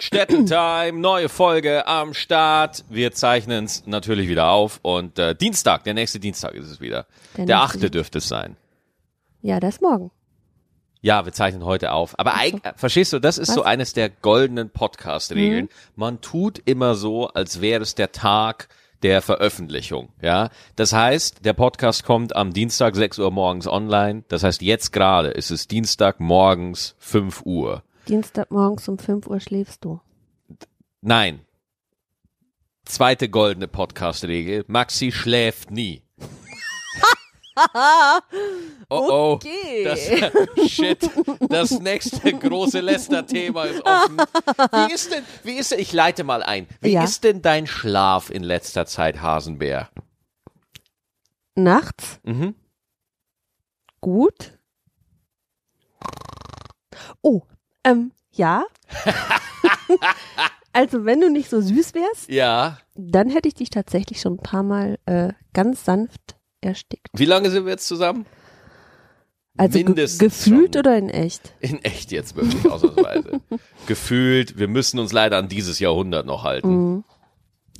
Städtentime, neue Folge am Start. Wir zeichnen es natürlich wieder auf und äh, Dienstag, der nächste Dienstag ist es wieder. Der Der, achte dürfte es sein. Ja, das morgen. Ja, wir zeichnen heute auf. Aber eig- äh, verstehst du, das ist so Was? eines der goldenen Podcast-Regeln. Mhm. Man tut immer so, als wäre es der Tag der Veröffentlichung. Ja, das heißt, der Podcast kommt am Dienstag 6 Uhr morgens online. Das heißt, jetzt gerade ist es Dienstag morgens 5 Uhr. Dienstagmorgens um 5 Uhr schläfst du. Nein. Zweite goldene Podcast-Regel. Maxi schläft nie. Oh oh. Okay. Das, shit. Das nächste große Lester-Thema ist offen. Wie ist denn, wie ist denn, ich leite mal ein. Wie Ja. ist denn dein Schlaf in letzter Zeit, Hasenbär? Nachts Mhm. gut. Oh, ähm, ja. also wenn du nicht so süß wärst, Ja. dann hätte ich dich tatsächlich schon ein paar Mal äh, ganz sanft erstickt. Wie lange sind wir jetzt zusammen? Also ge gefühlt schon. oder in echt? In echt jetzt wirklich, ausnahmsweise. Gefühlt, wir müssen uns leider an dieses Jahrhundert noch halten. Mhm.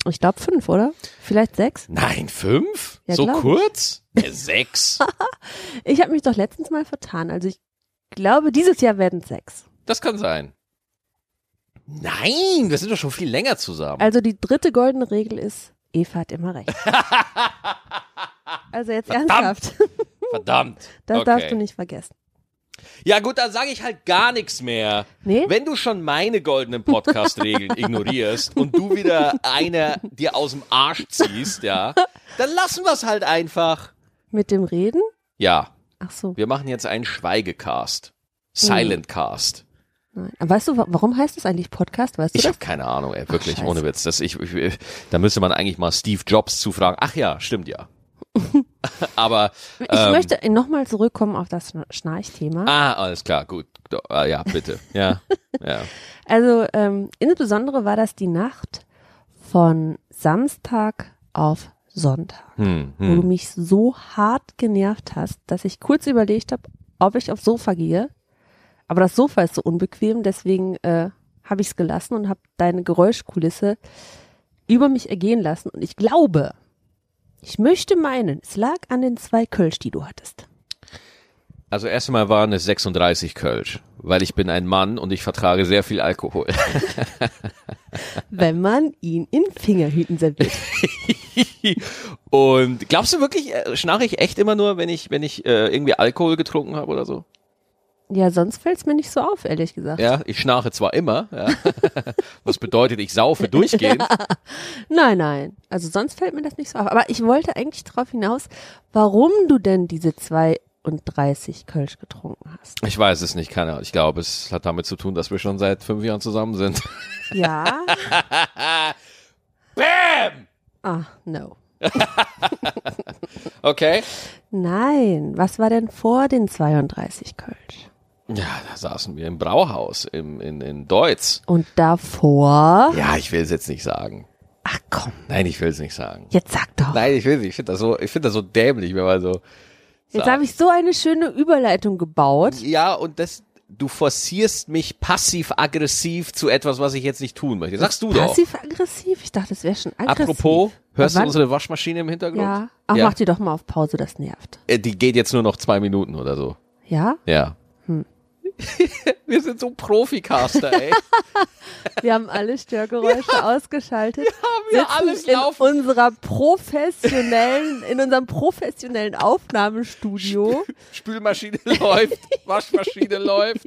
Ich glaube fünf, oder? Vielleicht sechs? Nein, fünf? Ja, so kurz? Äh, sechs? Ich habe mich doch letztens mal vertan. Also ich glaube, dieses Jahr werden es sechs. Das kann sein. Nein, wir sind doch schon viel länger zusammen. Also die dritte goldene Regel ist, Eva hat immer recht. also jetzt Verdammt. ernsthaft. Verdammt. Das Okay. darfst du nicht vergessen. Ja gut, dann sage ich halt gar nichts mehr. Nee? Wenn du schon meine goldenen Podcast-Regeln ignorierst und du wieder eine dir aus dem Arsch ziehst, ja, dann lassen wir es halt einfach. Mit dem Reden? Ja, Ach so. wir machen jetzt einen Schweigecast. Silent Cast. Nein. Aber weißt du, wa- warum heißt das eigentlich Podcast? Weißt du Ich habe keine Ahnung, ey, wirklich, Scheiße. ohne Witz. Das, ich, ich, da müsste man eigentlich mal Steve Jobs zufragen. Ach ja, stimmt ja. Aber, Ich ähm, möchte nochmal zurückkommen auf das Schna- Schnarchthema. ah, alles klar, gut. Ah, ja, bitte. Ja, ja. Also ähm, insbesondere war das die Nacht von Samstag auf Sonntag, Hm, wo du hm. mich so hart genervt hast, dass ich kurz überlegt habe, ob ich aufs Sofa gehe. Aber das Sofa ist so unbequem, deswegen äh, habe ich es gelassen und habe deine Geräuschkulisse über mich ergehen lassen. Und ich glaube, ich möchte meinen, es lag an den zwei Kölsch, die du hattest. Also erst einmal waren es 36 Kölsch, weil ich bin ein Mann und ich vertrage sehr viel Alkohol. Wenn man ihn in Fingerhüten serviert. Und glaubst du wirklich, äh, schnarche ich echt immer nur, wenn ich, wenn ich äh, irgendwie Alkohol getrunken habe oder so? Ja, sonst fällt es mir nicht so auf, ehrlich gesagt. Ja, ich schnarche zwar immer, ja. was bedeutet, ich saufe durchgehend. Nein, nein. Also sonst fällt mir das nicht so auf. Aber ich wollte eigentlich darauf hinaus, warum du denn diese 32 Kölsch getrunken hast. Ich weiß es nicht, keine Ahnung. Ich glaube, es hat damit zu tun, dass wir schon seit fünf Jahren zusammen sind. Ja. Bam! ah, no. Okay. Nein. Was war denn vor den 32 Kölsch? Ja, da saßen wir im Brauhaus im, in, in Deutz. Und davor? Ja, ich will es jetzt nicht sagen. Ach komm, Nein, ich will es nicht sagen. jetzt sag doch. Nein, ich will nicht. Ich finde das so, ich finde das so dämlich, wenn man so. Jetzt habe ich so eine schöne Überleitung gebaut. Ja, und das, du forcierst mich passiv-aggressiv zu etwas, was ich jetzt nicht tun möchte. Sagst du doch. Passiv-aggressiv? Ich dachte, das wäre schon aggressiv. Apropos, hörst du unsere Waschmaschine im Hintergrund? Ja. Ach, ja. mach die doch mal auf Pause, das nervt. Äh, Die geht jetzt nur noch zwei Minuten oder so. Ja? Ja. Wir sind so Proficaster, ey. Wir haben alle Störgeräusche ausgeschaltet. haben wir sitzen alles in laufen. unserer professionellen, in unserem professionellen Aufnahmestudio. Spülmaschine läuft, Waschmaschine läuft.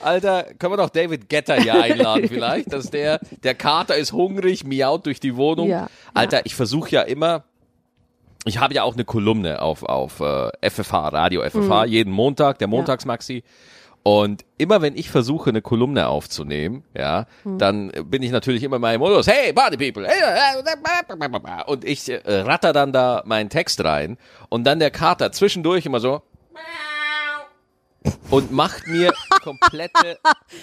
Alter, können wir doch David Getter hier einladen vielleicht, dass der, der Kater ist hungrig, miaut durch die Wohnung. Ja. Alter, ich versuche ja immer, ich habe ja auch eine Kolumne auf, auf äh, FFH, Radio FFH, jeden Montag, der Montagsmaxi. Und immer wenn ich versuche, eine Kolumne aufzunehmen, ja, dann bin ich natürlich immer in meinem Modus, hey, Party People, hey, und ich äh, ratter dann da meinen Text rein und dann der Kater zwischendurch immer so und macht mir komplette Ihr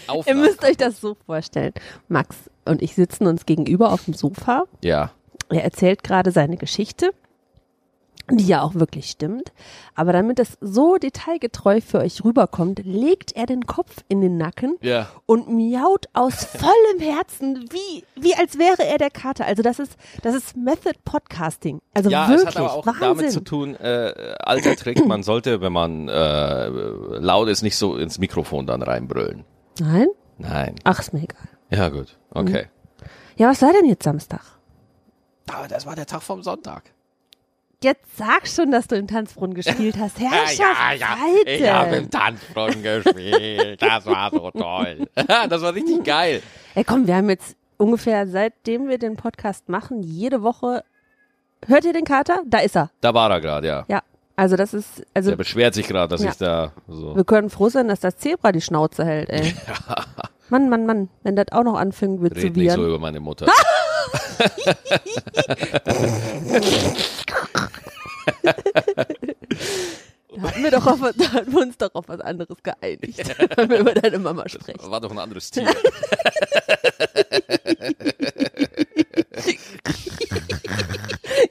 Aufnahmen. müsst euch das so vorstellen. Max und ich sitzen uns gegenüber auf dem Sofa. Ja, Er erzählt gerade seine Geschichte. Die ja auch wirklich stimmt. Aber damit es so detailgetreu für euch rüberkommt, legt er den Kopf in den Nacken Ja. und miaut aus vollem Herzen, wie, wie als wäre er der Kater. Also das ist, das ist Method Podcasting. Also Ja, wirklich, es hat aber auch Wahnsinn. damit zu tun, äh, alter Trick, man sollte, wenn man äh, laut ist, nicht so ins Mikrofon dann reinbrüllen. Nein? Nein. Ach, ist mir egal. Ja, gut. Okay. Ja, was war denn jetzt Samstag? Aber das war der Tag vom Sonntag. Jetzt sag schon, dass du im Tanzbrunnen gespielt hast. Herrschaft, Ich habe im Tanzbrunnen gespielt. Das war so toll. das war richtig geil. Ey, komm, wir haben jetzt ungefähr, seitdem wir den Podcast machen, jede Woche. Hört ihr den Kater? Da ist er. Da war er gerade, ja. Ja. Also das ist, also Der beschwert sich gerade, dass Ja. ich da so. wir können froh sein, dass das Zebra die Schnauze hält, ey. Mann, Mann, Mann, wenn das auch noch anfängt wird zu Red nicht so über meine Mutter. Da hatten wir doch auf, da hatten wir uns doch auf was anderes geeinigt, wenn wir über deine Mama sprechen. War doch ein anderes Tier.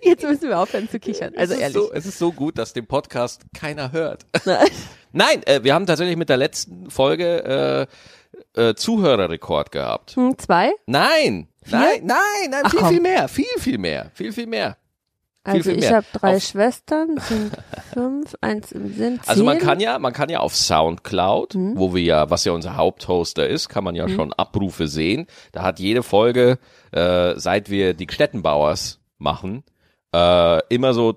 Jetzt müssen wir aufhören zu kichern. Also es ist ehrlich. So, es ist so gut, dass den Podcast keiner hört. Nein. Nein, äh, wir haben tatsächlich mit der letzten Folge äh, äh, Zuhörerrekord gehabt. Hm, zwei. Nein, nein, nein, nein, Ach, viel, komm. viel mehr, viel, viel mehr, viel, viel mehr. Also viel ich mehr. habe drei Auf- Schwestern, sind fünf, eins im Sinn, zehn. Also man kann ja, man kann ja auf Soundcloud, Mhm. wo wir ja, was ja unser Haupthoster ist, kann man ja schon Abrufe sehen. Da hat jede Folge, äh, seit wir die Gstettenbauers machen, äh, immer so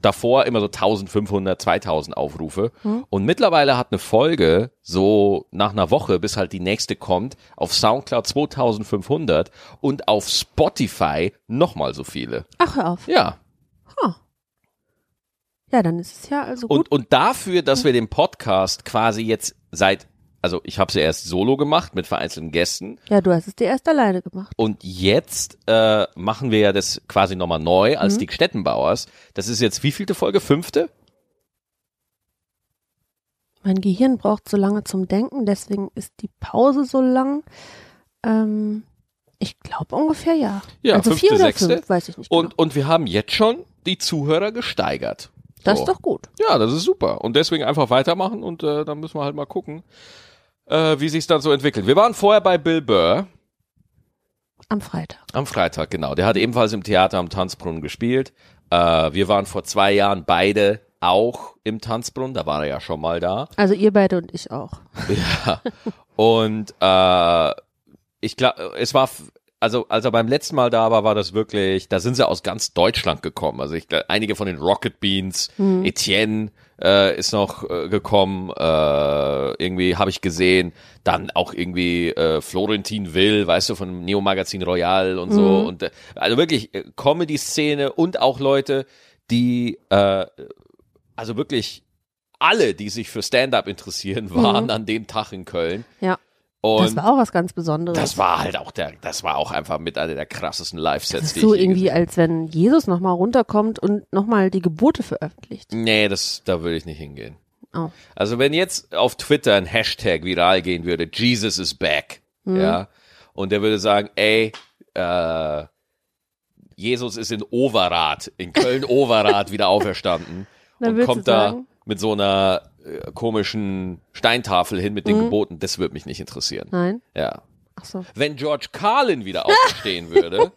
davor immer so 1500, 2000 Aufrufe. Mhm. Und mittlerweile hat eine Folge so nach einer Woche, bis halt die nächste kommt, auf Soundcloud 2500 und auf Spotify nochmal so viele. Ach, hör auf. Ja. Ja, dann ist es ja also gut. Und, und dafür, dass wir den Podcast quasi jetzt seit, also ich habe es ja erst solo gemacht mit vereinzelten Gästen Ja, du hast es dir erst alleine gemacht. und jetzt äh, machen wir ja das quasi nochmal neu als die Gstettenbauers. Das ist jetzt wievielte Folge? Fünfte? Mein Gehirn braucht so lange zum Denken, deswegen ist die Pause so lang. Ähm, ich glaube ungefähr ja. Ja, also fünfte, vier oder sechste. fünf, weiß ich nicht Und, genau. und wir haben jetzt schon die Zuhörer gesteigert. Das So. ist doch gut. Ja, das ist super. Und deswegen einfach weitermachen und äh, dann müssen wir halt mal gucken, äh, wie sich dann so entwickelt. Wir waren vorher bei Bill Burr. Am Freitag. Am Freitag, genau. Der hat ebenfalls im Theater am Tanzbrunnen gespielt. Äh, wir waren vor zwei Jahren beide auch im Tanzbrunnen, da war er ja schon mal da. Also ihr beide und ich auch. Ja. Und äh, ich glaube, es war, also als er beim letzten Mal da war, war das wirklich, da sind sie aus ganz Deutschland gekommen. Also ich einige von den Rocket Beans, Etienne äh, ist noch äh, gekommen, äh, irgendwie habe ich gesehen, dann auch irgendwie äh, Florentin Will, weißt du, von dem Neo-Magazin Royal und so. Und äh, also wirklich äh, Comedy-Szene und auch Leute, die äh, also wirklich alle, die sich für Stand-up interessieren, waren an dem Tag in Köln. Ja. Und das war auch was ganz Besonderes. das war halt auch der, das war auch einfach mit einer der krassesten Live-Sets, so irgendwie, als wenn Jesus nochmal runterkommt und nochmal die Gebote veröffentlicht. Nee, das, da würde ich nicht hingehen. Oh. Also wenn jetzt auf Twitter ein Hashtag viral gehen würde, Jesus is back, Mhm. ja, und der würde sagen, ey, äh, Jesus ist in Overath, in Köln-Overath wieder auferstanden und kommt da sagen? mit so einer äh, komischen Steintafel hin mit den Geboten, das würde mich nicht interessieren. Mhm. Nein? Ja. Ach so. wenn George Carlin wieder auferstehen würde,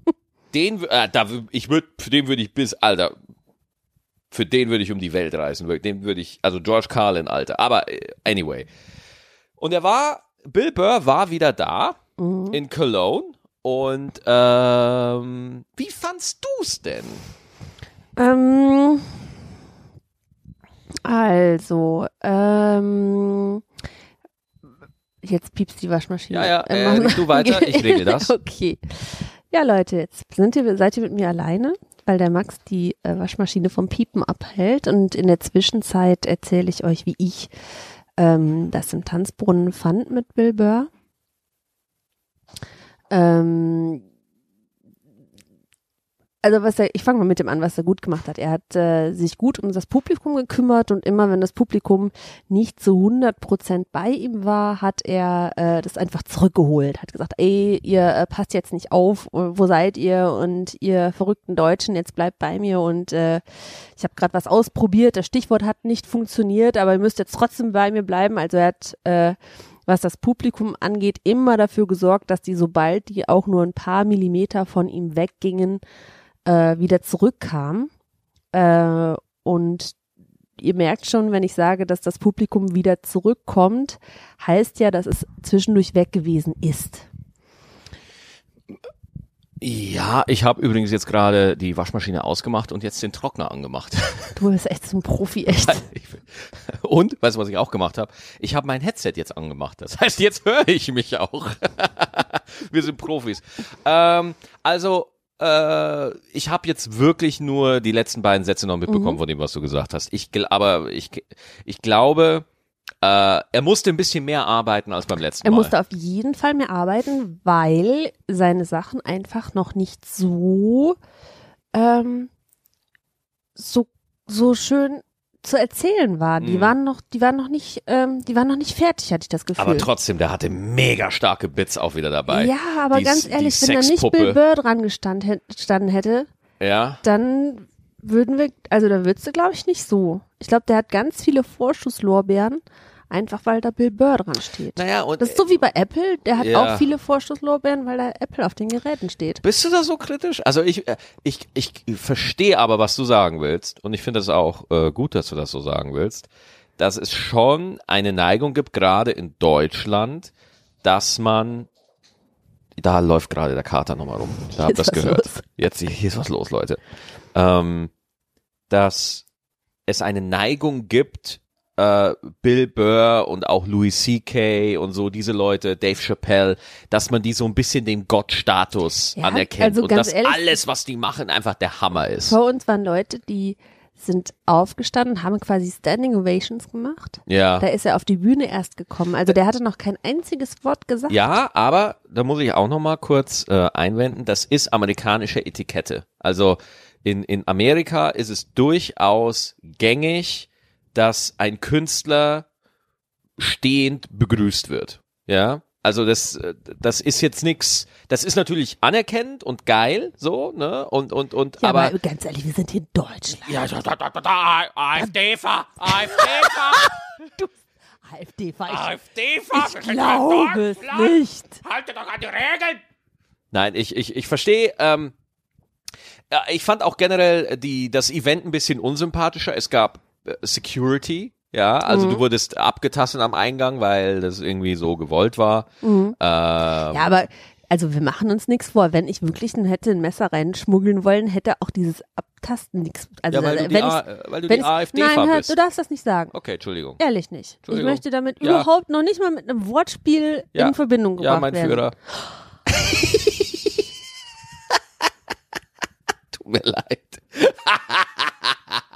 den, äh, da, ich würde, für den würde ich bis, Alter, für den würde ich um die Welt reisen, den würde ich, also George Carlin, Alter, aber äh, anyway. Und er war, Bill Burr war wieder da in Cologne und ähm, wie fandst du's denn? Ähm, also, ähm, jetzt piepst die Waschmaschine. Ja, ja, Äh, äh, du weiter, ich regel das. okay. Ja, Leute, jetzt sind ihr, seid ihr mit mir alleine, weil der Max die äh, Waschmaschine vom Piepen abhält und in der Zwischenzeit erzähle ich euch, wie ich ähm, das im Tanzbrunnen fand mit Bill Burr. Ähm, also was er, ich fange mal mit dem an, was er gut gemacht hat. Er hat äh, sich gut um das Publikum gekümmert und immer, wenn das Publikum nicht zu 100 Prozent bei ihm war, hat er äh, das einfach zurückgeholt. Hat gesagt, ey, ihr äh, passt jetzt nicht auf, wo seid ihr und ihr verrückten Deutschen, jetzt bleibt bei mir und äh, ich habe gerade was ausprobiert, das Stichwort hat nicht funktioniert, aber ihr müsst jetzt trotzdem bei mir bleiben. Also er hat äh, was das Publikum angeht, immer dafür gesorgt, dass die, sobald die auch nur ein paar Millimeter von ihm weggingen, äh, wieder zurückkamen. Äh, und ihr merkt schon, wenn ich sage, dass das Publikum wieder zurückkommt, heißt ja, dass es zwischendurch weg gewesen ist. Ja, ich habe übrigens jetzt gerade die Waschmaschine ausgemacht und jetzt den Trockner angemacht. Du bist echt so ein Profi, echt. Und, weißt du, was ich auch gemacht habe? Ich habe mein Headset jetzt angemacht. Das heißt, jetzt höre ich mich auch. Wir sind Profis. Ähm, also, äh, ich habe jetzt wirklich nur die letzten beiden Sätze noch mitbekommen mhm. von dem, was du gesagt hast. Ich, aber ich, ich glaube, äh, er musste ein bisschen mehr arbeiten als beim letzten Mal. Er musste auf jeden Fall mehr arbeiten, weil seine Sachen einfach noch nicht so ähm, so so schön zu erzählen waren. Die mhm. waren noch, die waren noch nicht, ähm, die waren noch nicht fertig, hatte ich das Gefühl. Aber trotzdem, der hatte mega starke Bits auch wieder dabei. Ja, aber die, ganz ehrlich, wenn da nicht Bill Burr dran gestanden hätte, ja. dann würden wir, also da würdest du, glaube ich, nicht so. Ich glaube, der hat ganz viele Vorschusslorbeeren, einfach weil da Bill Burr dran steht. Naja, und das ist so wie bei Apple, der hat ja. auch viele Vorschusslorbeeren, weil da Apple auf den Geräten steht. Bist du da so kritisch? Also ich, äh, ich, ich verstehe aber, was du sagen willst und ich finde es auch äh, gut, dass du das so sagen willst, dass es schon eine Neigung gibt, gerade in Deutschland, dass man da läuft gerade der Kater nochmal rum. Da habt das gehört. Los. Jetzt hier ist was los, Leute ähm, dass es eine Neigung gibt, äh, Bill Burr und auch Louis C.K. und so diese Leute, Dave Chappelle, dass man die so ein bisschen den Gottstatus ja, anerkennt also und dass ehrlich, alles, was die machen, einfach der Hammer ist. Vor uns waren Leute, die sind aufgestanden, haben quasi Standing Ovations gemacht. Ja. Da ist er auf die Bühne erst gekommen. Also der hatte noch kein einziges Wort gesagt. Ja, aber da muss ich auch noch mal kurz äh, einwenden, das ist amerikanische Etikette. Also in, in Amerika ist es durchaus gängig, dass ein Künstler stehend begrüßt wird. Ja, also das, das ist jetzt nix. Das ist natürlich anerkennend und geil, so ne und und und. Ja, aber, aber ganz ehrlich, wir sind hier in Deutschland. Ja, da, da, da, da, AfD-Fahr, AfD-Fahr. du AfD-Fahr. AfD-Fahr. Ich glaube es nicht. Haltet doch an die Regeln. Nein, ich ich ich verstehe. Ähm, ja, ich fand auch generell die, das Event ein bisschen unsympathischer. Es gab Security, ja, also mhm. du wurdest abgetastet am Eingang, weil das irgendwie so gewollt war. Mhm. Ähm, ja, aber also wir machen uns nichts vor. Wenn ich wirklich ein, hätte ein Messer reinschmuggeln wollen, hätte auch dieses Abtasten nichts. Also ja, weil du die, A, weil du die AfD Nein, hör, du darfst das nicht sagen. Okay, Entschuldigung. Ehrlich nicht. Ich möchte damit ja. überhaupt noch nicht mal mit einem Wortspiel ja. in Verbindung gebracht werden. Ja, mein werden. Führer. mir leid.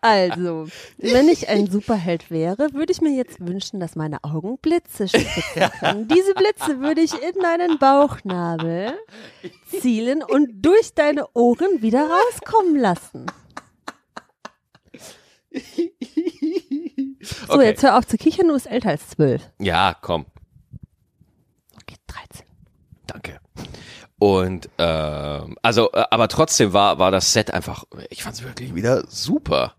Also, wenn ich ein Superheld wäre, würde ich mir jetzt wünschen, dass meine Augen Blitze spritzen können. Diese Blitze würde ich in deinen Bauchnabel zielen und durch deine Ohren wieder rauskommen lassen. So, okay. jetzt hör auf zu kichern, du bist älter als zwölf. Ja, komm. Okay, 13. Danke. Und äh, also, äh, aber trotzdem war war das Set einfach, ich fand es wirklich wieder super.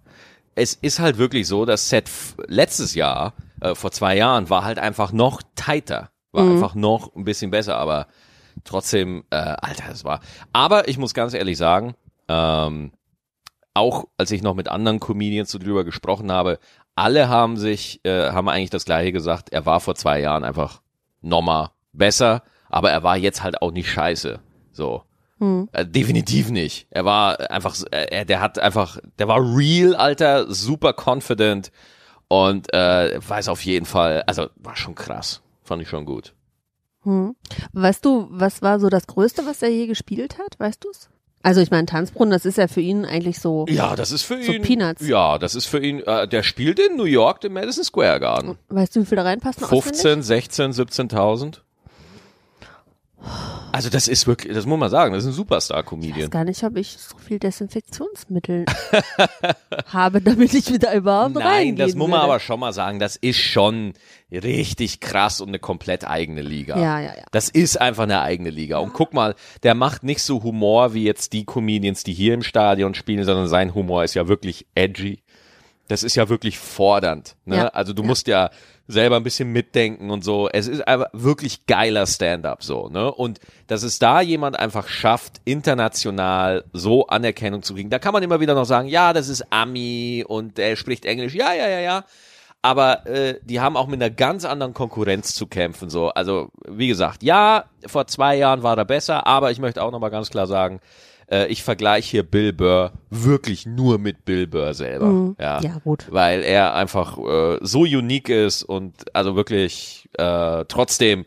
Es ist halt wirklich so, das Set letztes Jahr, äh, vor zwei Jahren, war halt einfach noch tighter, war mhm. einfach noch ein bisschen besser, aber trotzdem, äh, Alter, es war. Aber ich muss ganz ehrlich sagen, ähm, auch als ich noch mit anderen Comedians so drüber gesprochen habe, alle haben sich, äh, haben eigentlich das gleiche gesagt, er war vor zwei Jahren einfach nochmal besser aber er war jetzt halt auch nicht scheiße. So. Hm. Äh, definitiv nicht. Er war einfach, äh, der hat einfach, der war real, Alter, super confident und äh, weiß auf jeden Fall, also war schon krass. Fand ich schon gut. Hm. Weißt du, was war so das Größte, was er je gespielt hat? Weißt du's? Also ich meine, Tanzbrunnen, das ist ja für ihn eigentlich so. Ja, das ist für so ihn. Peanuts. Ja, das ist für ihn. Äh, der spielt in New York, im Madison Square Garden. Weißt du, wie viel da reinpassen? 15, 16, 17.000. Also das ist wirklich, das muss man sagen, das ist ein Ich weiß Superstar-Comedian. gar nicht, ob ich so viel Desinfektionsmittel habe, damit ich wieder überhaupt Nein, reingehen das muss man würde. aber schon mal sagen, das ist schon richtig krass und eine komplett eigene Liga. Ja, ja, ja. Das ist einfach eine eigene Liga. Und guck mal, der macht nicht so Humor wie jetzt die Comedians, die hier im Stadion spielen, sondern sein Humor ist ja wirklich edgy. Das ist ja wirklich fordernd. Ne? Ja. Also du musst ja selber ein bisschen mitdenken und so. Es ist einfach wirklich geiler Stand-up so. Ne? Und dass es da jemand einfach schafft, international so Anerkennung zu kriegen. Da kann man immer wieder noch sagen, ja, das ist Ami und er spricht Englisch. Ja, ja, ja, ja. Aber äh, die haben auch mit einer ganz anderen Konkurrenz zu kämpfen. So, also wie gesagt, ja, vor zwei Jahren war er besser, aber ich möchte auch noch mal ganz klar sagen, äh, ich vergleiche hier Bill Burr wirklich nur mit Bill Burr selber. Ja, Mhm. Ja, gut. Weil er einfach äh, so unique ist und also wirklich äh, trotzdem,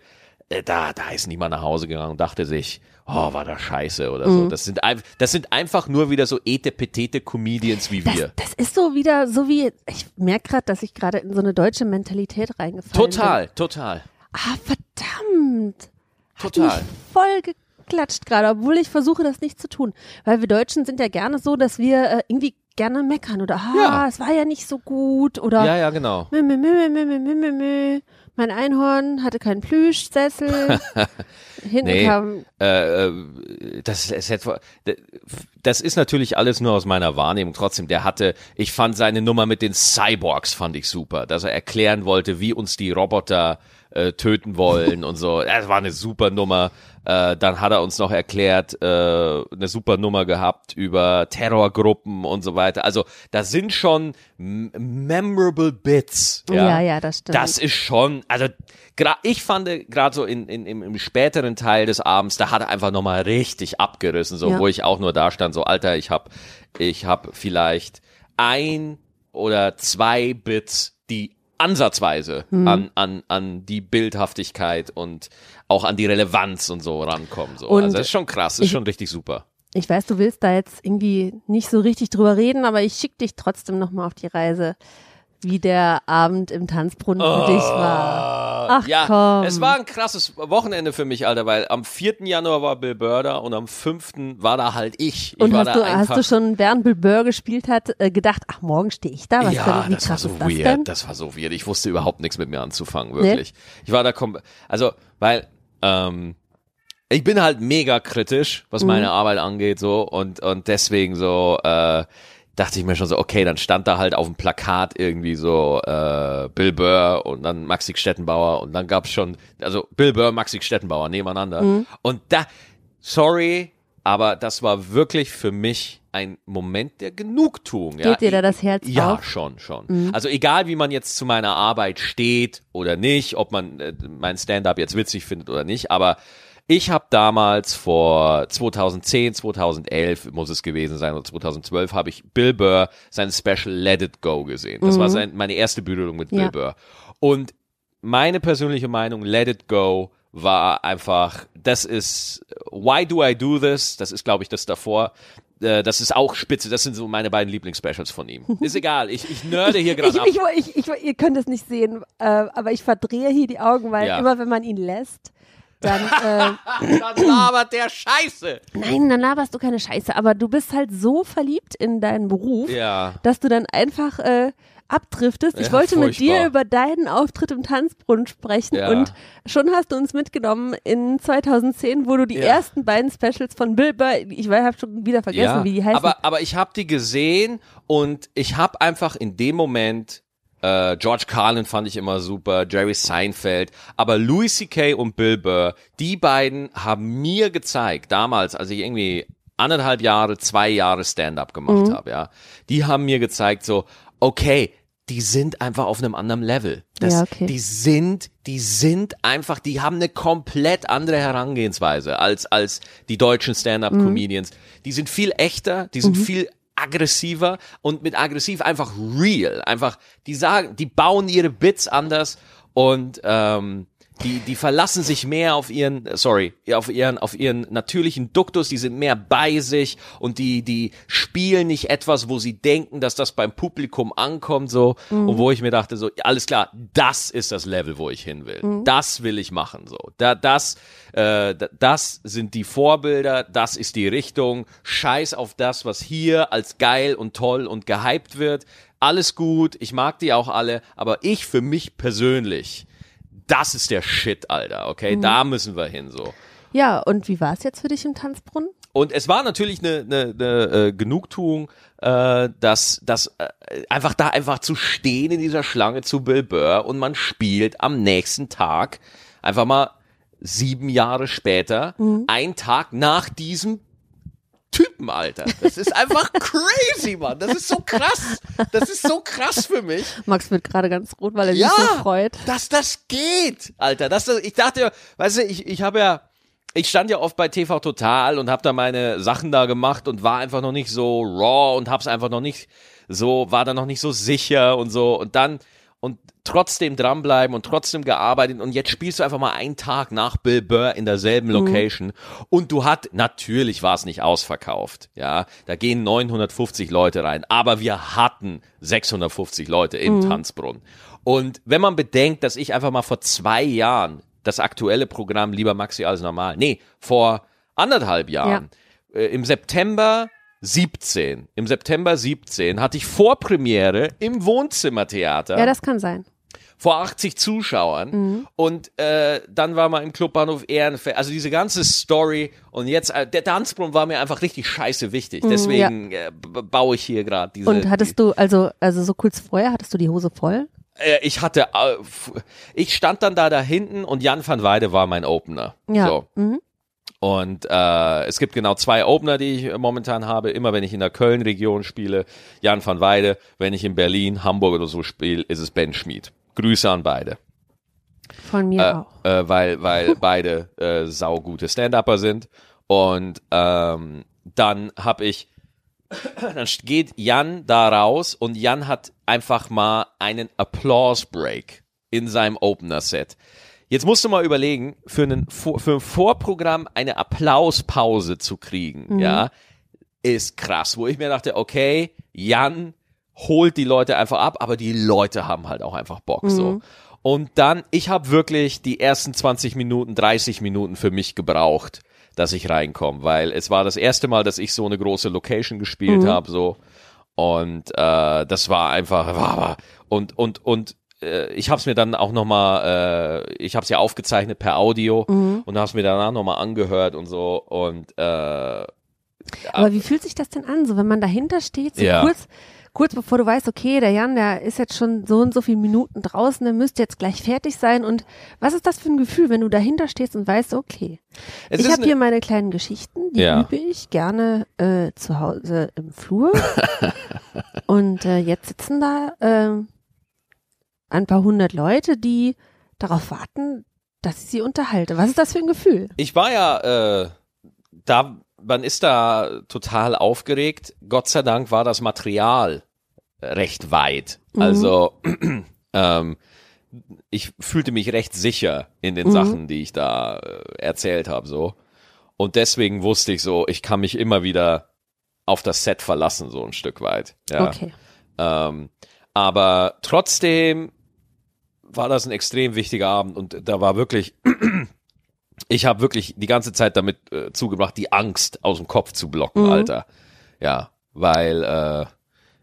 äh, da, da ist niemand nach Hause gegangen und dachte sich, oh, war das scheiße oder Mhm. so. Das sind, das sind einfach nur wieder so etepetete Comedians wie Das, wir. das ist so wieder, so wie, ich merke gerade, dass ich gerade in so eine deutsche Mentalität reingefallen bin. Total, total. Ah, verdammt. Hat Total. mich voll geklatscht gerade, obwohl ich versuche, das nicht zu tun. Weil wir Deutschen sind ja gerne so, dass wir äh, irgendwie gerne meckern oder, ah, Ja. es war ja nicht so gut oder, Ja, ja, genau. mü, mü, mü, mü, mü, mü, mü, mü. mein Einhorn hatte keinen Plüschsessel. Hinten Nee. kam, Äh, äh, das, es hätte- das ist natürlich alles nur aus meiner Wahrnehmung. Trotzdem, der hatte, ich fand seine Nummer mit den Cyborgs fand ich super, dass er erklären wollte, wie uns die Roboter äh, töten wollen und so. Das war eine super Nummer. Äh, dann hat er uns noch erklärt, äh, eine super Nummer gehabt über Terrorgruppen und so weiter. Also da sind schon memorable Bits. ja, ja, das stimmt. Das ist schon, also ich fand gerade so in, in, im, im späteren Teil des Abends, da hat er einfach nochmal richtig abgerissen, so Ja. wo ich auch nur da stand, so Alter, ich hab, ich hab vielleicht ein oder zwei Bits, die ansatzweise Mhm. an, an, an die Bildhaftigkeit und auch an die Relevanz und so rankommen. So. Und also das ist schon krass, das ist ich- schon richtig super. Ich weiß, du willst da jetzt irgendwie nicht so richtig drüber reden, aber ich schicke dich trotzdem nochmal auf die Reise, wie der Abend im Tanzbrunnen für dich war. Ach ja, komm. es war ein krasses Wochenende für mich, Alter, weil am 4. Januar war Bill Burr da und am 5. war da halt ich. ich Und war hast du, hast du schon, während Bill Burr gespielt hat, äh, gedacht, ach, morgen stehe ich da? Was ja, wie das war krass so ist das weird. denn? Das war so weird. Ich wusste überhaupt nichts mit mir anzufangen, wirklich. Ich war da kom also, weil ähm, ich bin halt mega kritisch, was meine Mhm. Arbeit angeht, so und und deswegen so äh, dachte ich mir schon so, okay, dann stand da halt auf dem Plakat irgendwie so äh, Bill Burr und dann Maxi Stettenbauer und dann gab's schon, also Bill Burr, Maxi Stettenbauer nebeneinander Mhm. und da, sorry, aber das war wirklich für mich ein Moment der Genugtuung. Ja. Geht dir da das Herz Ja, auf? Mhm. schon, schon. Also egal, wie man jetzt zu meiner Arbeit steht oder nicht, ob man äh, mein Stand-up jetzt witzig findet oder nicht, aber ich habe damals vor 2010, 2011 muss es gewesen sein oder 2012 habe ich Bill Burr sein Special Let It Go gesehen. Das war sein, meine erste Berührung mit Bill Mhm. Ja. Burr. Und meine persönliche Meinung, Let It Go war einfach, das ist Why Do I Do This? Das ist, glaube ich, das davor. Äh, Das ist auch spitze. Das sind so meine beiden Lieblingsspecials von ihm. Ist egal. Ich, ich nerde hier gerade ab. ich, ich, ich, ihr könnt es nicht sehen, äh, aber ich verdrehe hier die Augen, weil Ja. immer wenn man ihn lässt, dann, äh, Dann labert der Scheiße. nein, dann laberst du keine Scheiße, aber du bist halt so verliebt in deinen Beruf, Ja. dass du dann einfach äh, abdriftest. Ich Ja, wollte mit dir furchtbar. über deinen Auftritt im Tanzbrunnen sprechen Ja. und schon hast du uns mitgenommen in 2010, wo du die Ja. ersten beiden Specials von Bill Burr, ich habe schon wieder vergessen, wie die heißen. Aber, aber ich habe die gesehen und ich habe einfach in dem Moment äh, George Carlin fand ich immer super, Jerry Seinfeld, aber Louis C.K. und Bill Burr, die beiden haben mir gezeigt, damals, als ich irgendwie anderthalb Jahre, zwei Jahre Stand-up gemacht Mhm. habe, ja, die haben mir gezeigt so, okay, die sind einfach auf einem anderen Level. Das, Ja, okay. Die sind, die sind einfach, die haben eine komplett andere Herangehensweise als, als die deutschen Stand-up-Comedians. Die sind viel echter, die sind viel aggressiver und mit aggressiv einfach real. Einfach, die sagen, die bauen ihre Bits anders und ähm, die, die verlassen sich mehr auf ihren, sorry, auf ihren, auf ihren natürlichen Duktus, die sind mehr bei sich und die, die spielen nicht etwas, wo sie denken, dass das beim Publikum ankommt, so, Mhm. und wo ich mir dachte, so, alles klar, das ist das Level, wo ich hin will. Mhm. Das will ich machen, so. Da, das, äh, da- das sind die Vorbilder, das ist die Richtung. Scheiß auf das, was hier als geil und toll und gehypt wird. Alles gut, ich mag die auch alle, aber ich für mich persönlich, das ist der Shit, Alter, okay? Mhm. Da müssen wir hin, so. Ja, und wie war es jetzt für dich im Tanzbrunnen? Und es war natürlich eine, eine, eine äh, Genugtuung, äh, dass, dass äh, einfach da einfach zu stehen in dieser Schlange zu Bill Burr und man spielt am nächsten Tag einfach mal sieben Jahre später, ein Tag nach diesem Typen, Alter. Das ist einfach crazy, Mann. Das ist so krass. Das ist so krass für mich. Max wird gerade ganz rot, weil er Ja, sich so freut. dass das geht, Alter. Dass das, ich dachte, weißt du, ich, ich habe ja, ich stand ja oft bei TV Total und habe da meine Sachen da gemacht und war einfach noch nicht so raw und hab's einfach noch nicht so, war da noch nicht so sicher und so und dann und trotzdem dranbleiben und trotzdem gearbeitet. Und jetzt spielst du einfach mal einen Tag nach Bill Burr in derselben Location. Und du hat, natürlich war es nicht ausverkauft, ja, da gehen 950 Leute rein, aber wir hatten 650 Leute im Tanzbrunnen. Und wenn man bedenkt, dass ich einfach mal vor zwei Jahren das aktuelle Programm Lieber Maxi als normal, nee, vor anderthalb Jahren, äh, im September 17, im September 17 hatte ich Vorpremiere im Wohnzimmertheater Ja, das kann sein. vor 80 Zuschauern und äh, dann war man im Clubbahnhof Ehrenfeld, also diese ganze Story und jetzt, äh, der Tanzbrunnen war mir einfach richtig scheiße wichtig, deswegen äh, b- baue ich hier gerade diese... Und hattest du, also, also so kurz vorher, hattest du die Hose voll? äh, ich hatte, äh, ich stand dann da da hinten und Jan van Weide war mein Opener. Ja. So. Mhm. Und äh, es gibt genau zwei Opener, die ich momentan habe. Immer wenn ich in der Köln-Region spiele, Jan van Weide. Wenn ich in Berlin, Hamburg oder so spiele, ist es Ben Schmid. Grüße an beide. Von mir auch. Äh, weil, weil beide äh, saugute Stand-Upper sind. Und ähm, dann hab ich, dann geht Jan da raus und Jan hat einfach mal einen Applause-Break in seinem Opener-Set. Jetzt musst du mal überlegen, für, einen, für ein Vorprogramm eine Applauspause zu kriegen, ja, ist krass. Wo ich mir dachte, okay, Jan holt die Leute einfach ab, aber die Leute haben halt auch einfach Bock so. Und dann, ich habe wirklich die ersten 20 Minuten, 30 Minuten für mich gebraucht, dass ich reinkomme, weil es war das erste Mal, dass ich so eine große Location gespielt habe, so. Und äh, das war einfach und und und äh, ich habe es mir dann auch noch mal, äh, ich habe es ja aufgezeichnet per Audio und habe es mir danach noch mal angehört und so und äh, Aber wie fühlt sich das denn an, so wenn man dahinter steht, so Ja. kurz, kurz bevor du weißt, okay, der Jan, der ist jetzt schon so und so viele Minuten draußen, der müsste jetzt gleich fertig sein. Und was ist das für ein Gefühl, wenn du dahinter stehst und weißt, okay, es ich habe eine- hier meine kleinen Geschichten, die Ja. übe ich gerne äh, zu Hause im Flur. und äh, jetzt sitzen da äh, ein paar hundert Leute, die darauf warten, dass ich sie unterhalte. Was ist das für ein Gefühl? Ich war ja äh, da, man ist da total aufgeregt. Gott sei Dank war das Material recht weit. Also ähm, ich fühlte mich recht sicher in den Sachen, die ich da äh, erzählt habe, so. Und deswegen wusste ich so, ich kann mich immer wieder auf das Set verlassen, so ein Stück weit. Ja. Okay. Ähm, aber trotzdem war das ein extrem wichtiger Abend und da war wirklich, ich habe wirklich die ganze Zeit damit äh, zugebracht, die Angst aus dem Kopf zu blocken, Alter. Ja, weil, äh,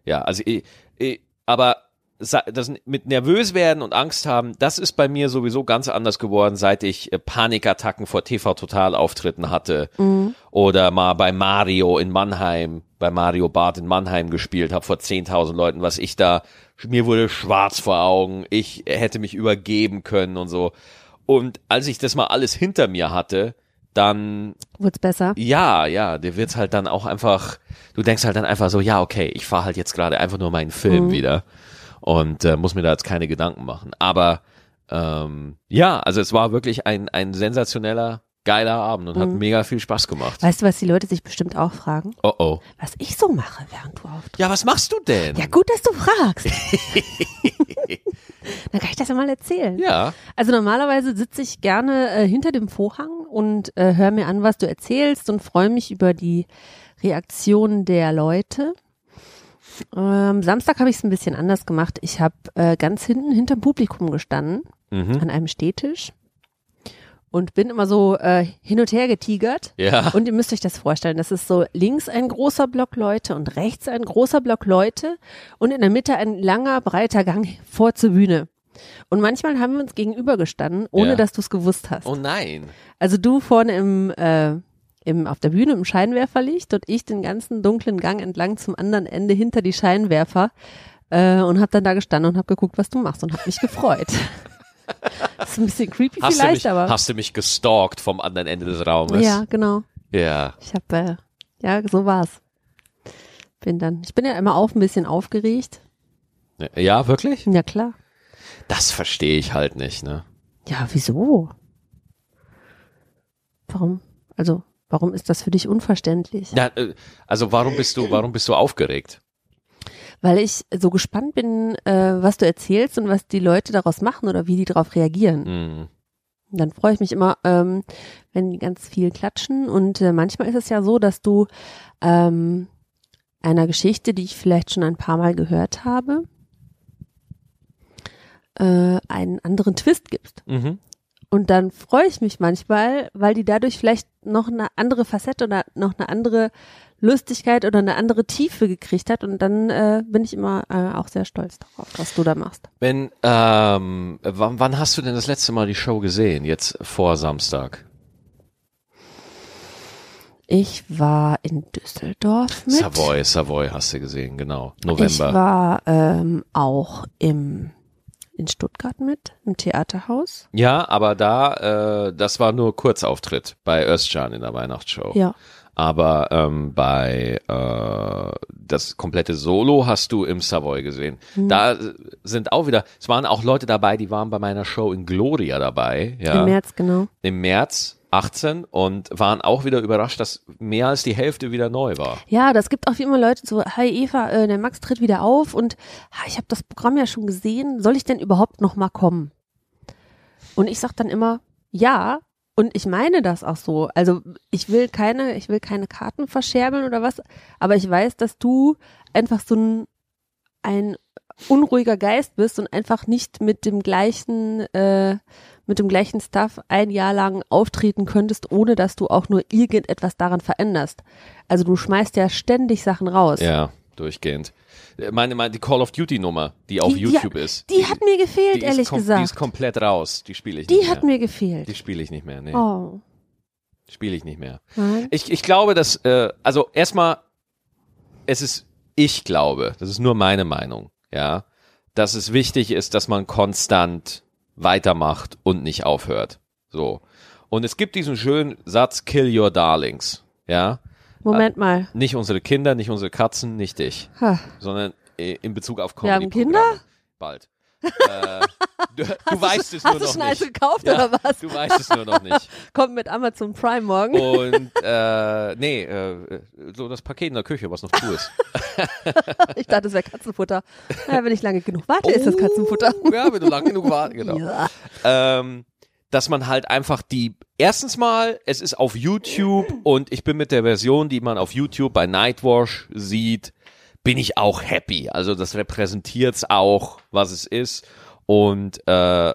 ja, also, ich, ich, aber das mit nervös werden und Angst haben, das ist bei mir sowieso ganz anders geworden, seit ich äh, Panikattacken vor TV Total Auftritten hatte oder mal bei Mario in Mannheim, bei Mario Barth in Mannheim gespielt habe vor 10.000 Leuten, was ich da, mir wurde schwarz vor Augen, ich hätte mich übergeben können und so. Und als ich das mal alles hinter mir hatte, dann Wird's besser? ja, ja, dir wird's halt dann auch einfach, du denkst halt dann einfach so, ja, okay, ich fahre halt jetzt gerade einfach nur meinen Film wieder und äh, muss mir da jetzt keine Gedanken machen. Aber ähm, ja, also es war wirklich ein, ein sensationeller, geiler Abend und hat mega viel Spaß gemacht. Weißt du, was die Leute sich bestimmt auch fragen? Oh oh. Was ich so mache, während du auftrittst. Ja, was machst du denn? Ja, gut, dass du fragst. Dann kann ich das ja mal erzählen. Ja. Also normalerweise sitze ich gerne äh, hinter dem Vorhang und äh, höre mir an, was du erzählst und freue mich über die Reaktionen der Leute. Ähm, Samstag habe ich es ein bisschen anders gemacht. Ich habe äh, ganz hinten hinterm Publikum gestanden, Mhm. an einem Stehtisch und bin immer so äh, hin und her getigert. Ja. Und ihr müsst euch das vorstellen, das ist so links ein großer Block Leute und rechts ein großer Block Leute und in der Mitte ein langer, breiter Gang vor zur Bühne. Und manchmal haben wir uns gegenübergestanden, ohne Ja. dass du es gewusst hast. Oh nein. Also du vorne im, äh, im, auf der Bühne im Scheinwerferlicht und ich den ganzen dunklen Gang entlang zum anderen Ende hinter die Scheinwerfer äh, und hab dann da gestanden und hab geguckt, was du machst und hab mich gefreut. ist ein bisschen creepy Hast du, vielleicht, mich, aber hast du mich gestalkt vom anderen Ende des Raumes? ja, genau. Ja. Ich hab, äh, ja, so war's. Bin dann, ich bin ja immer auch ein bisschen aufgeregt. Ja, wirklich? Ja, klar. Das verstehe ich halt nicht, ne? Ja, wieso? Warum? Also, warum ist das für dich unverständlich? Ja, äh, also warum bist du, warum bist du aufgeregt? Weil ich so gespannt bin, äh, was du erzählst und was die Leute daraus machen oder wie die darauf reagieren. Hm. Und Dann freue ich mich immer, ähm, wenn die ganz viel klatschen. Und äh, manchmal ist es ja so, dass du ähm, einer Geschichte, die ich vielleicht schon ein paar Mal gehört habe, äh, einen anderen Twist gibst. Mhm. Und dann freue ich mich manchmal, weil die dadurch vielleicht noch eine andere Facette oder noch eine andere Lustigkeit oder eine andere Tiefe gekriegt hat. Und dann äh, bin ich immer äh, auch sehr stolz darauf, was du da machst. Wenn, ähm, wann, wann hast du denn das letzte Mal die Show gesehen? Jetzt vor Samstag? Ich war in Düsseldorf mit. Savoy, Savoy hast du gesehen, genau. Ich November. war ähm, auch im in Stuttgart mit, im Theaterhaus. Ja, aber da, äh, das war nur Kurzauftritt bei Özcan in der Weihnachtsshow. Ja. Aber ähm, bei äh, das komplette Solo hast du im Savoy gesehen. Mhm. Da sind auch wieder, es waren auch Leute dabei, die waren bei meiner Show in Gloria dabei. Ja. Im März, genau. Im März 18 und waren auch wieder überrascht, dass mehr als die Hälfte wieder neu war. Ja, das gibt auch wie immer Leute so, hi Eva, äh, der Max tritt wieder auf und ha, ich habe das Programm ja schon gesehen, soll ich denn überhaupt noch mal kommen? Und ich sag dann immer, ja, und ich meine das auch so. Also ich will keine, ich will keine Karten verscherbeln oder was, aber ich weiß, dass du einfach so ein, ein unruhiger Geist bist und einfach nicht mit dem gleichen, äh, mit dem gleichen Stuff ein Jahr lang auftreten könntest, ohne dass du auch nur irgendetwas daran veränderst. Also du schmeißt ja ständig Sachen raus. Ja, durchgehend. Äh, Meine, meine die Call of Duty Nummer, die auf Die- die YouTube hat- ist. Die hat mir gefehlt, die ehrlich kom- gesagt. Die ist komplett raus. Die spiele ich Die nicht hat mehr. mir gefehlt. Die spiele ich nicht mehr. Nee, Oh. spiele ich nicht mehr. Nein. Ich, ich glaube, dass, äh, also erstmal, es ist, ich glaube, das ist nur meine Meinung, ja, dass es wichtig ist, dass man konstant weitermacht und nicht aufhört. So. Und es gibt diesen schönen Satz, kill your darlings, ja. Moment mal. Nicht unsere Kinder, nicht unsere Katzen, nicht dich, Ha. sondern äh, in Bezug auf Wir haben Comedy Kinder? Bald. äh, du du weißt es nur Hast du noch schon eins nicht. gekauft Ja, oder was? Du weißt es nur noch nicht. Kommt mit Amazon Prime morgen. Und äh, nee, äh, so das Paket in der Küche, was noch zu ist. Ich dachte, es wäre Katzenfutter. Ja, wenn ich lange genug warte, ist das Katzenfutter. Oh, Ja, wenn du lang genug warst, genau. Ja. Ähm, dass man halt einfach die, erstens mal, es ist auf YouTube und ich bin mit der Version, die man auf YouTube bei Nightwash sieht, bin ich auch happy. Also das repräsentiert's auch, was es ist. Und äh,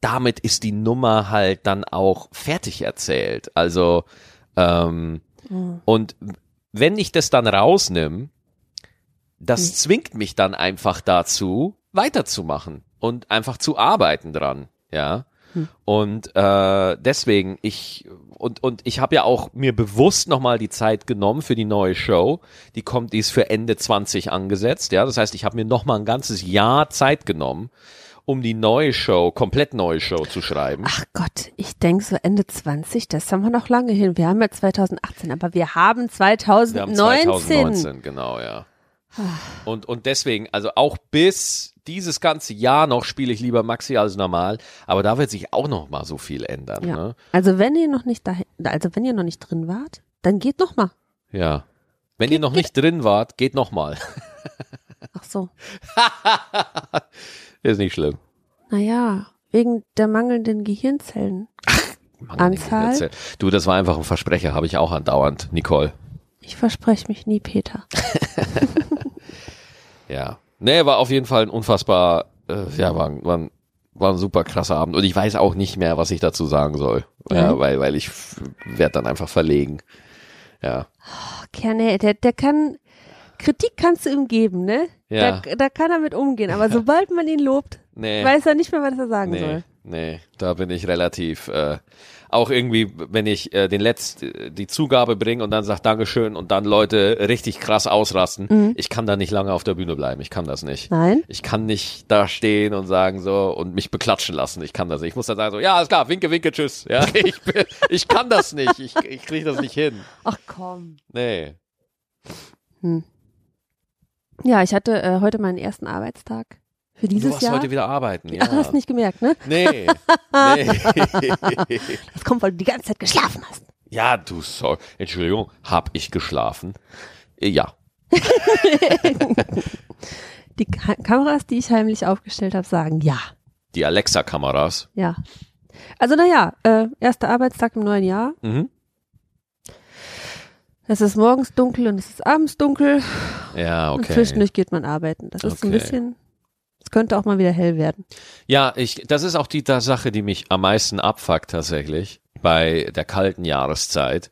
damit ist die Nummer halt dann auch fertig erzählt. Also ähm, und wenn ich das dann rausnehme, das zwingt mich dann einfach dazu, weiterzumachen und einfach zu arbeiten dran, ja. Und äh, deswegen ich und und ich habe ja auch mir bewusst nochmal die Zeit genommen für die neue Show. Die kommt, die ist für Ende 20 angesetzt, ja. Das heißt, ich habe mir nochmal ein ganzes Jahr Zeit genommen, um die neue Show, komplett neue Show zu schreiben. Ach Gott, ich denke so Ende 20, das haben wir noch lange hin. Wir haben ja 2018, aber wir haben Wir haben 2019. 2019, genau, ja. Und, und deswegen, also auch bis dieses ganze Jahr noch spiele ich lieber Maxi als normal, aber da wird sich auch noch mal so viel ändern. Ja. Ne? Also wenn ihr noch nicht dahin, also wenn ihr noch nicht drin wart, dann geht noch mal. ja. Wenn ihr noch nicht drin wart, geht noch mal. Ach so. Ist nicht schlimm. Naja, wegen der mangelnden Gehirnzellen. Anzahl? Gehirnzellen. Du, das war einfach ein Versprecher, habe ich auch andauernd, Nicole. Ich verspreche mich nie, Peter. Ja. Nee, war auf jeden Fall ein unfassbar, äh, ja, war, ein- war, ein- war ein super krasser Abend. Und ich weiß auch nicht mehr, was ich dazu sagen soll. Ja, Nein? weil, weil ich werde dann einfach verlegen. Ja. Kerne, der, der kann, Kritik kannst du ihm geben, ne? Ja. Da, da kann er mit umgehen. Aber sobald man ihn lobt, Nee. weiß er nicht mehr, was er sagen nee, soll. nee, da bin ich relativ, äh, auch irgendwie, wenn ich äh, den Letzt, die Zugabe bringe und dann sag Dankeschön und dann Leute richtig krass ausrasten, Mhm. ich kann da nicht lange auf der Bühne bleiben. Ich kann das nicht. Nein? Ich kann nicht da stehen und sagen so und mich beklatschen lassen. Ich kann das nicht. Ich muss dann sagen so, ja, alles klar, winke, winke, tschüss. Ja, ich, bin, ich kann das nicht. Ich, ich kriege das nicht hin. Ach komm. Nee. Ja, ich hatte äh, heute meinen ersten Arbeitstag für Du dieses warst Jahr. heute wieder arbeiten, ja. Ach, hast nicht gemerkt, ne? Nee. nee. Das kommt, weil du die ganze Zeit geschlafen hast. ja, du, so, Entschuldigung, hab ich geschlafen? Äh, Ja. Die Ka Kameras, die ich heimlich aufgestellt habe, sagen ja. Die Alexa-Kameras. Ja. Also naja, äh, erster Arbeitstag im neuen Jahr. Mhm. Es ist morgens dunkel und es ist abends dunkel. Ja, Und okay. zwischendurch geht man arbeiten. Das ist ein Okay. bisschen, es könnte auch mal wieder hell werden. Ja, ich, das ist auch die da Sache, die mich am meisten abfuckt tatsächlich bei der kalten Jahreszeit,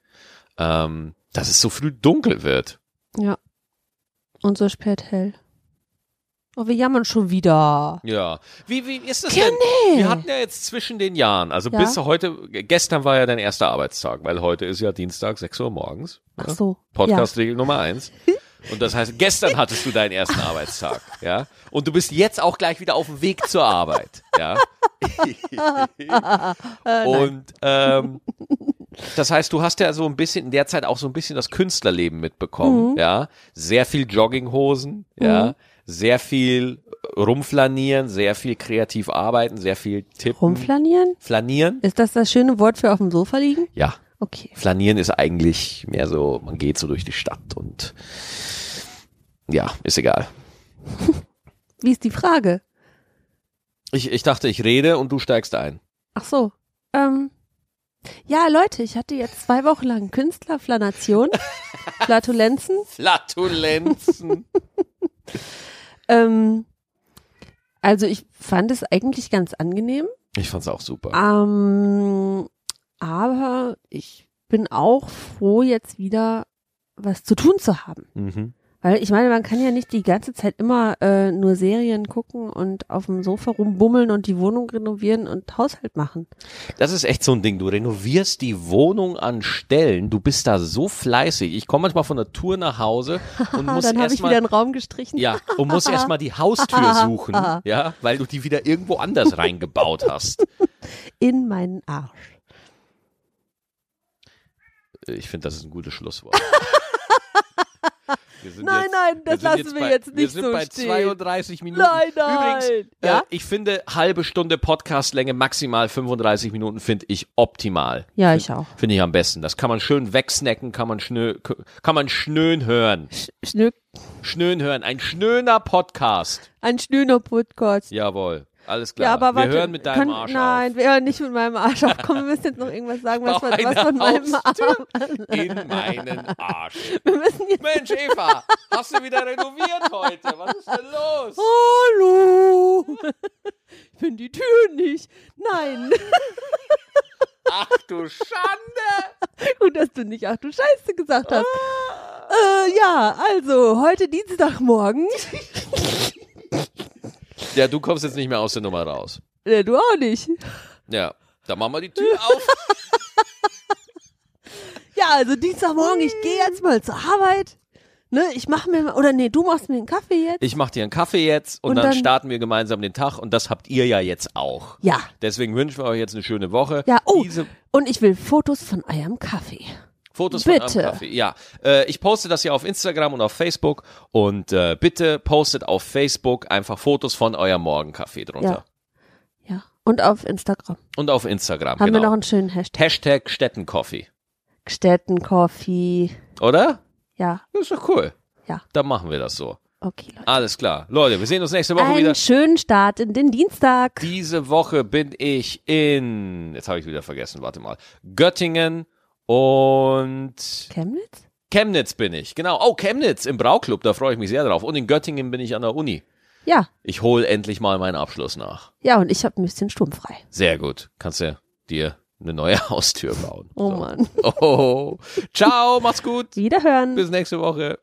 ähm, dass es so früh dunkel wird. Ja. Und so spät hell. Oh, wir jammern schon wieder. Ja. Wie, wie ist das Ja, denn? nee. Wir hatten ja jetzt zwischen den Jahren, also Ja. bis heute, gestern war ja dein erster Arbeitstag, weil heute ist ja Dienstag, 6 Uhr morgens. Ach so. Podcast-Regel Nummer eins. Und das heißt, gestern hattest du deinen ersten Arbeitstag, ja. Und du bist jetzt auch gleich wieder auf dem Weg zur Arbeit, ja. Und ähm, das heißt, du hast ja so ein bisschen in der Zeit auch so ein bisschen das Künstlerleben mitbekommen, ja. Sehr viel Jogginghosen, ja. Sehr viel rumflanieren, sehr viel kreativ arbeiten, sehr viel tippen. Rumflanieren? Flanieren? Ist das das schöne Wort für auf dem Sofa liegen? Ja. Okay. Flanieren ist eigentlich mehr so, man geht so durch die Stadt und ja, ist egal. Wie ist die Frage? Ich, ich dachte, ich rede und du steigst ein. Ach so. Ähm, ja, Leute, ich hatte jetzt zwei Wochen lang Künstlerflanation, Flatulenzen. Flatulenzen. Ähm, also ich fand es eigentlich ganz angenehm. Ich fand's auch super. Ähm, aber ich bin auch froh, jetzt wieder was zu tun zu haben. Mhm. Weil ich meine, man kann ja nicht die ganze Zeit immer äh, nur Serien gucken und auf dem Sofa rumbummeln und die Wohnung renovieren und Haushalt machen. Das ist echt so ein Ding. Du renovierst die Wohnung an Stellen. Du bist da so fleißig. Ich komme manchmal von der Tour nach Hause und muss Dann habe ich erstmal wieder einen Raum gestrichen. ja, und muss erstmal die Haustür suchen, ja, weil du die wieder irgendwo anders reingebaut hast. In meinen Arsch. Ich finde, das ist ein gutes Schlusswort. Wir sind Nein, nein, das sind lassen wir bei, jetzt Wir nicht sind so bei stehen. 32 Minuten. Nein, nein. Übrigens, Ja? äh, ich finde halbe Stunde Podcastlänge, maximal 35 Minuten finde ich optimal. Ja, ich auch. Finde ich am besten. Das kann man schön wegsnacken, kann man schnö, kann man schnön hören. Schnück, Schnön hören. Ein schnöner Podcast. ein Schnüner Podcast. Jawohl. Alles klar. Ja, aber wir warte. hören mit deinem können, Arsch Nein, auf. wir hören nicht mit meinem Arsch auf. Komm, wir müssen jetzt noch irgendwas sagen, was von, was von meinem Arsch. In meinen Arsch. Wir müssen jetzt. Mensch, Eva, hast du wieder renoviert heute? Was ist denn los? Hallo! Ich finde die Tür nicht. Nein. Ach du Schande! Gut, dass du nicht ach du Scheiße gesagt hast. Äh, ja, also, heute Dienstagmorgen. Ja, du kommst jetzt nicht mehr aus der Nummer raus. Äh, du auch nicht. Ja, dann machen wir die Tür auf. Ja, also Dienstagmorgen, ich gehe jetzt mal zur Arbeit. Ne, ich mache mir mal, oder nee, du machst mir einen Kaffee jetzt. Ich mache dir einen Kaffee jetzt und, Und dann, dann- starten wir gemeinsam den Tag und das habt ihr ja jetzt auch. Ja. Deswegen wünschen wir euch jetzt eine schöne Woche. Ja, oh, Diese und ich will Fotos von eurem Kaffee. Fotos von bitte. eurem Kaffee. Ja, äh, ich poste das ja auf Instagram und auf Facebook und äh, bitte postet auf Facebook einfach Fotos von eurem Morgenkaffee drunter. Ja. Und auf Instagram Und auf Instagram, haben genau. wir noch einen schönen Hashtag. Hashtag Städtencoffee. Städten Coffee. Oder? Ja, Das ist doch cool. Ja. Dann machen wir das so. Okay, Leute. Alles klar. Leute, wir sehen uns nächste Woche Einen wieder. schönen Start in den Dienstag. Diese Woche bin ich in, jetzt habe ich wieder vergessen, warte mal, Göttingen und Chemnitz? Chemnitz bin ich. Genau. Oh, Chemnitz im Brauclub, da freue ich mich sehr drauf. Und in Göttingen bin ich an der Uni. Ja. Ich hole endlich mal meinen Abschluss nach. Ja, und ich habe ein bisschen sturmfrei. Sehr gut. Kannst du dir eine neue Haustür bauen. Oh So. Mann. Oh. Ciao, mach's gut. Wiederhören. Bis nächste Woche.